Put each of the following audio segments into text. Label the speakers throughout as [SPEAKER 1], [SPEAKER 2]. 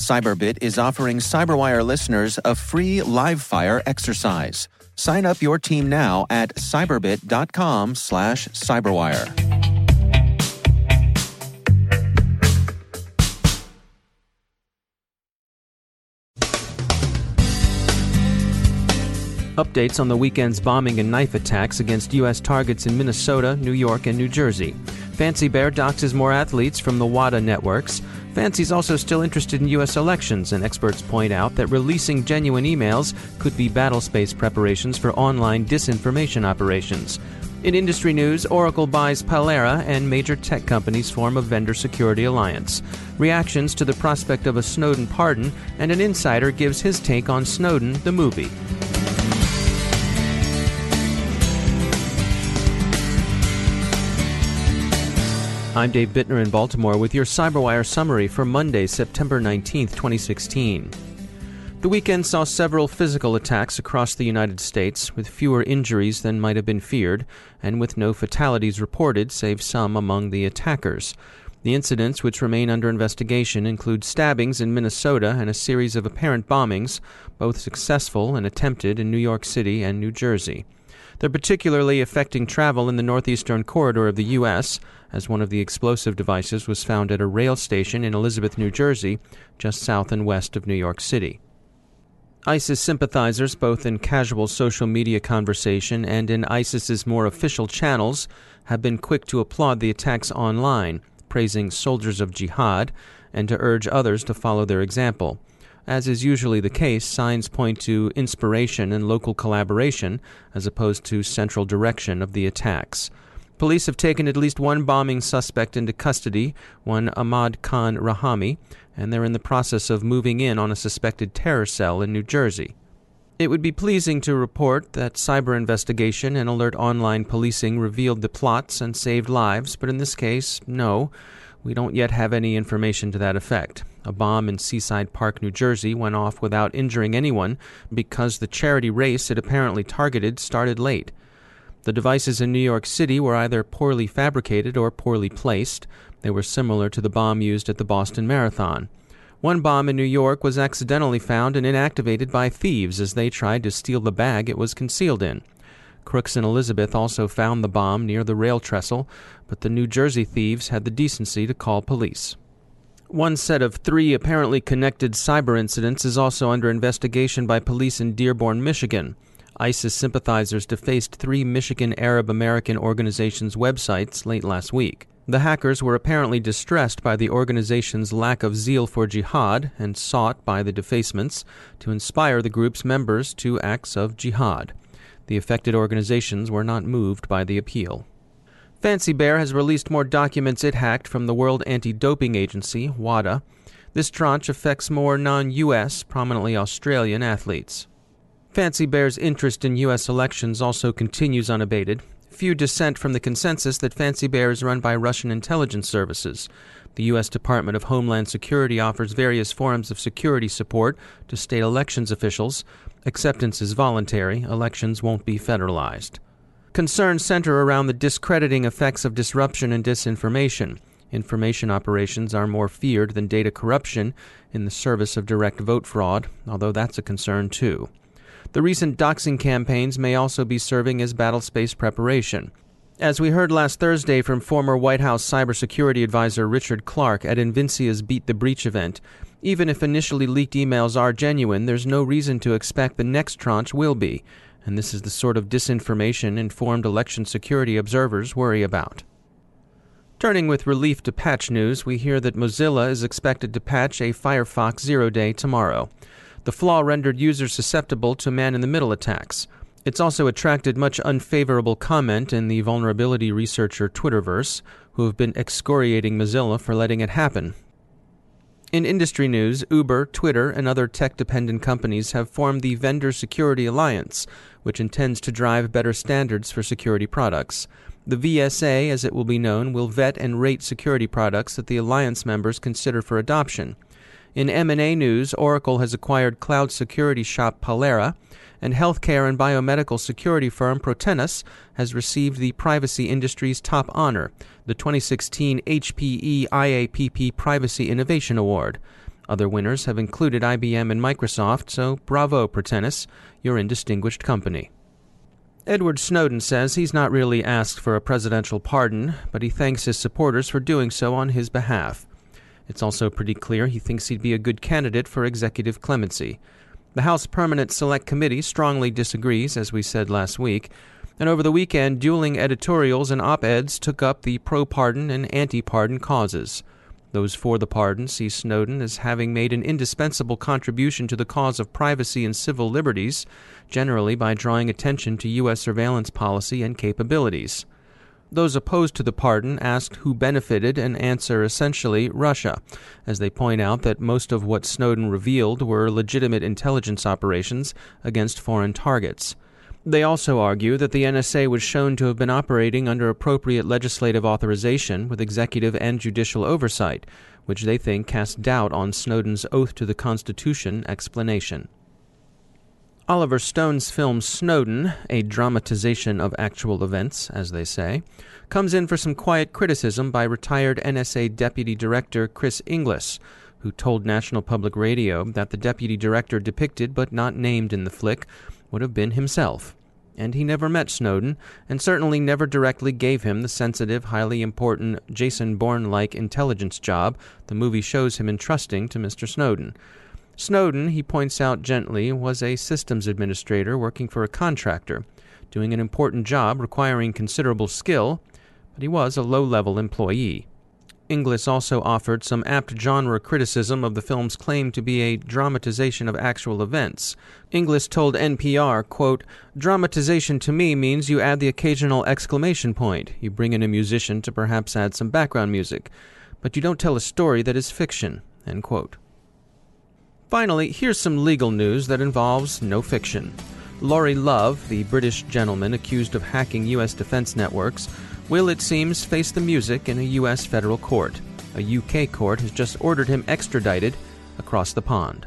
[SPEAKER 1] Cyberbit is offering Cyberwire listeners a free live fire exercise. Sign up your team now at cyberbit.com slash cyberwire.
[SPEAKER 2] Updates on the weekend's bombing and knife attacks against U.S. targets in Minnesota, New York, and New Jersey. Fancy Bear doxes more athletes from the WADA networks. Fancy's also still interested in U.S. elections, and experts point out that releasing genuine emails could be battlespace preparations for online disinformation operations. In industry news, Oracle buys Palerra and major tech companies form a vendor security alliance. Reactions to the prospect of a Snowden pardon, and an insider gives his take on Snowden, the movie. I'm Dave Bittner in Baltimore with your CyberWire summary for Monday, September 19, 2016. The weekend saw several physical attacks across the United States, with fewer injuries than might have been feared, and with no fatalities reported, save some among the attackers. The incidents, which remain under investigation, include stabbings in Minnesota and a series of apparent bombings, both successful and attempted in New York City and New Jersey. They're particularly affecting travel in the northeastern corridor of the U.S., as one of the explosive devices was found at a rail station in Elizabeth, New Jersey, just south and west of New York City. ISIS sympathizers, both in casual social media conversation and in ISIS's more official channels, have been quick to applaud the attacks online, praising soldiers of jihad, and to urge others to follow their example. As is usually the case, signs point to inspiration and local collaboration as opposed to central direction of the attacks. Police have taken at least one bombing suspect into custody, one Ahmad Khan Rahami, and they're in the process of moving in on a suspected terror cell in New Jersey. It would be pleasing to report that cyber investigation and alert online policing revealed the plots and saved lives, but in this case, no. We don't yet have any information to that effect. A bomb in Seaside Park, New Jersey went off without injuring anyone because the charity race it apparently targeted started late. The devices in New York City were either poorly fabricated or poorly placed. They were similar to the bomb used at the Boston Marathon. One bomb in New York was accidentally found and inactivated by thieves as they tried to steal the bag it was concealed in. Crooks and Elizabeth also found the bomb near the rail trestle, but the New Jersey thieves had the decency to call police. One set of three apparently connected cyber incidents is also under investigation by police in Dearborn, Michigan. ISIS sympathizers defaced three Michigan Arab American organizations' websites late last week. The hackers were apparently distressed by the organization's lack of zeal for jihad and sought, by the defacements, to inspire the group's members to acts of jihad. The affected organizations were not moved by the appeal. Fancy Bear has released more documents it hacked from the World Anti Doping Agency, WADA. This tranche affects more non U.S., prominently Australian athletes. Fancy Bear's interest in U.S. elections also continues unabated. Few dissent from the consensus that Fancy Bear is run by Russian intelligence services. The U.S. Department of Homeland Security offers various forms of security support to state elections officials, Acceptance is voluntary, elections won't be federalized. Concerns center around the discrediting effects of disruption and disinformation. Information operations are more feared than data corruption in the service of direct vote fraud, although that's a concern too. The recent doxing campaigns may also be serving as battle space preparation. As we heard last Thursday from former White House cybersecurity advisor Richard Clarke at Invincea's Beat the Breach event, even if initially leaked emails are genuine, there's no reason to expect the next tranche will be. And this is the sort of disinformation informed election security observers worry about. Turning with relief to patch news, we hear that Mozilla is expected to patch a Firefox Zero Day tomorrow. The flaw rendered users susceptible to man in the middle attacks. It's also attracted much unfavorable comment in the vulnerability researcher Twitterverse, who have been excoriating Mozilla for letting it happen. In industry news, Uber, Twitter, and other tech dependent companies have formed the Vendor Security Alliance, which intends to drive better standards for security products. The VSA, as it will be known, will vet and rate security products that the alliance members consider for adoption. In M&A news, Oracle has acquired cloud security shop Palerra, and healthcare and biomedical security firm Protenus has received the privacy industry's top honor, the 2016 HPE IAPP Privacy Innovation Award. Other winners have included IBM and Microsoft, so bravo Protenus, you're in distinguished company. Edward Snowden says he's not really asked for a presidential pardon, but he thanks his supporters for doing so on his behalf. It's also pretty clear he thinks he'd be a good candidate for executive clemency. The House Permanent Select Committee strongly disagrees, as we said last week, and over the weekend, dueling editorials and op eds took up the pro pardon and anti pardon causes. Those for the pardon see Snowden as having made an indispensable contribution to the cause of privacy and civil liberties, generally by drawing attention to U.S. surveillance policy and capabilities. Those opposed to the pardon asked who benefited and answer essentially Russia, as they point out that most of what Snowden revealed were legitimate intelligence operations against foreign targets. They also argue that the NSA was shown to have been operating under appropriate legislative authorization with executive and judicial oversight, which they think casts doubt on Snowden's oath to the Constitution explanation. Oliver Stone's film Snowden, a dramatization of actual events, as they say, comes in for some quiet criticism by retired NSA Deputy Director Chris Inglis, who told National Public Radio that the deputy director depicted but not named in the flick would have been himself. And he never met Snowden, and certainly never directly gave him the sensitive, highly important, Jason Bourne like intelligence job the movie shows him entrusting to Mr. Snowden. Snowden, he points out gently, was a systems administrator working for a contractor, doing an important job requiring considerable skill, but he was a low level employee. Inglis also offered some apt genre criticism of the film's claim to be a dramatization of actual events. Inglis told NPR, quote, Dramatization to me means you add the occasional exclamation point. You bring in a musician to perhaps add some background music. But you don't tell a story that is fiction. End quote. Finally, here's some legal news that involves no fiction. Laurie Love, the British gentleman accused of hacking U.S. defense networks, will, it seems, face the music in a U.S. federal court. A UK court has just ordered him extradited across the pond.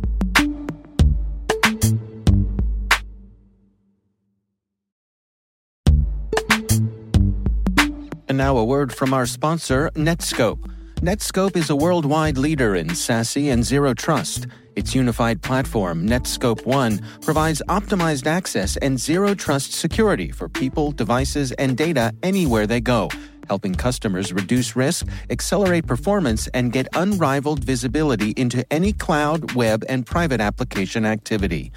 [SPEAKER 1] And now a word from our sponsor, Netskope. Netskope is a worldwide leader in SASE and zero trust. Its unified platform, Netskope One, provides optimized access and zero trust security for people, devices, and data anywhere they go, helping customers reduce risk, accelerate performance, and get unrivaled visibility into any cloud, web, and private application activity.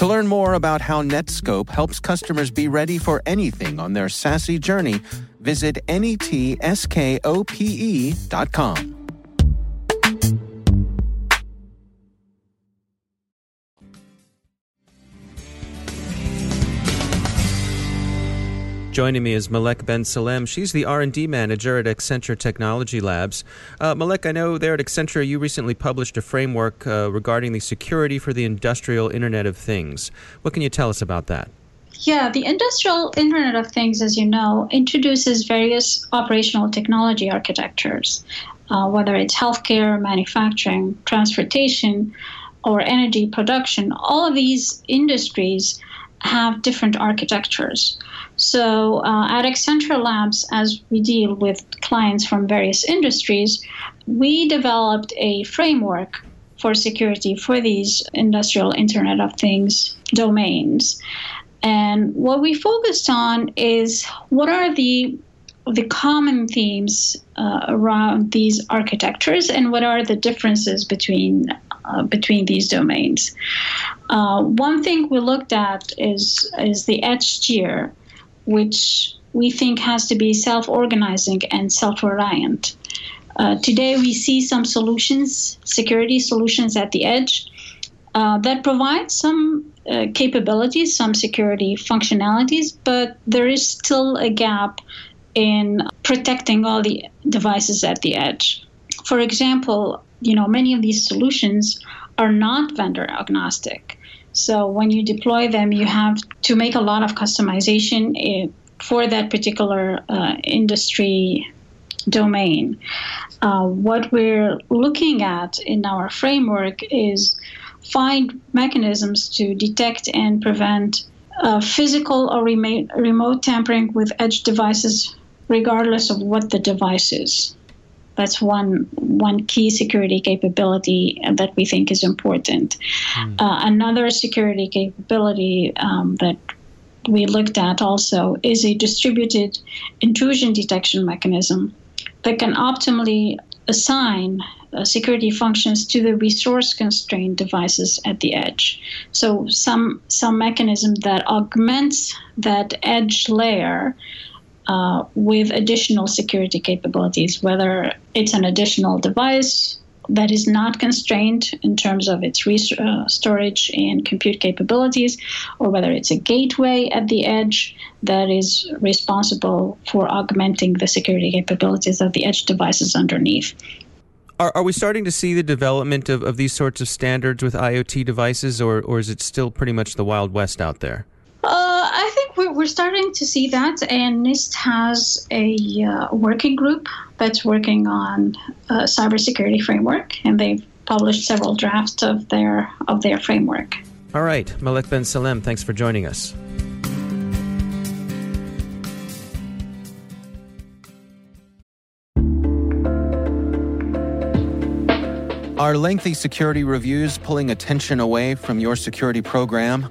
[SPEAKER 1] To learn more about how Netskope helps customers be ready for anything on their SASE journey, visit netskope.com.
[SPEAKER 2] Joining me is Malek Ben Salem. She's the R&D manager at Accenture Technology Labs. Uh, Malek, I know there at Accenture you recently published a framework uh, regarding the security for the industrial Internet of Things. What can you tell us about that?
[SPEAKER 3] Yeah, the industrial Internet of Things, as you know, introduces various operational technology architectures, uh, whether it's healthcare, manufacturing, transportation, or energy production. All of these industries have different architectures. So uh, at Accenture Labs, as we deal with clients from various industries, we developed a framework for security for these industrial Internet of Things domains. And what we focused on is what are the the common themes uh, around these architectures and what are the differences between uh, between these domains. Uh, one thing we looked at is is the edge tier, which we think has to be self-organizing and self-reliant. Uh, today, we see some solutions, security solutions at the edge, uh, that provide some uh, capabilities, some security functionalities, but there is still a gap in protecting all the devices at the edge. For example, you know, many of these solutions are not vendor agnostic. So when you deploy them, you have to make a lot of customization eh, for that particular uh, industry domain. Uh, what we're looking at in our framework is find mechanisms to detect and prevent uh, physical or remote, remote tampering with edge devices, regardless of what the device is. That's one one key security capability that we think is important. Mm. Uh, another security capability um, that we looked at also is a distributed intrusion detection mechanism that can optimally assign uh, security functions to the resource constrained devices at the edge. So some some mechanism that augments that edge layer uh, with additional security capabilities, whether it's an additional device that is not constrained in terms of its res- uh, storage and compute capabilities, or whether it's a gateway at the edge that is responsible for augmenting the security capabilities of the edge devices underneath.
[SPEAKER 2] Are, are we starting to see the development of, of these sorts of standards with IoT devices, or, or is it still pretty much the Wild West out there?
[SPEAKER 3] Uh, I think we're, we're starting to see that, and NIST has a uh, working group that's working on a cybersecurity framework, and they've published several drafts of their of their framework.
[SPEAKER 2] All right, Malek Ben Salem, thanks for joining us.
[SPEAKER 1] Are lengthy security reviews pulling attention away from your security program?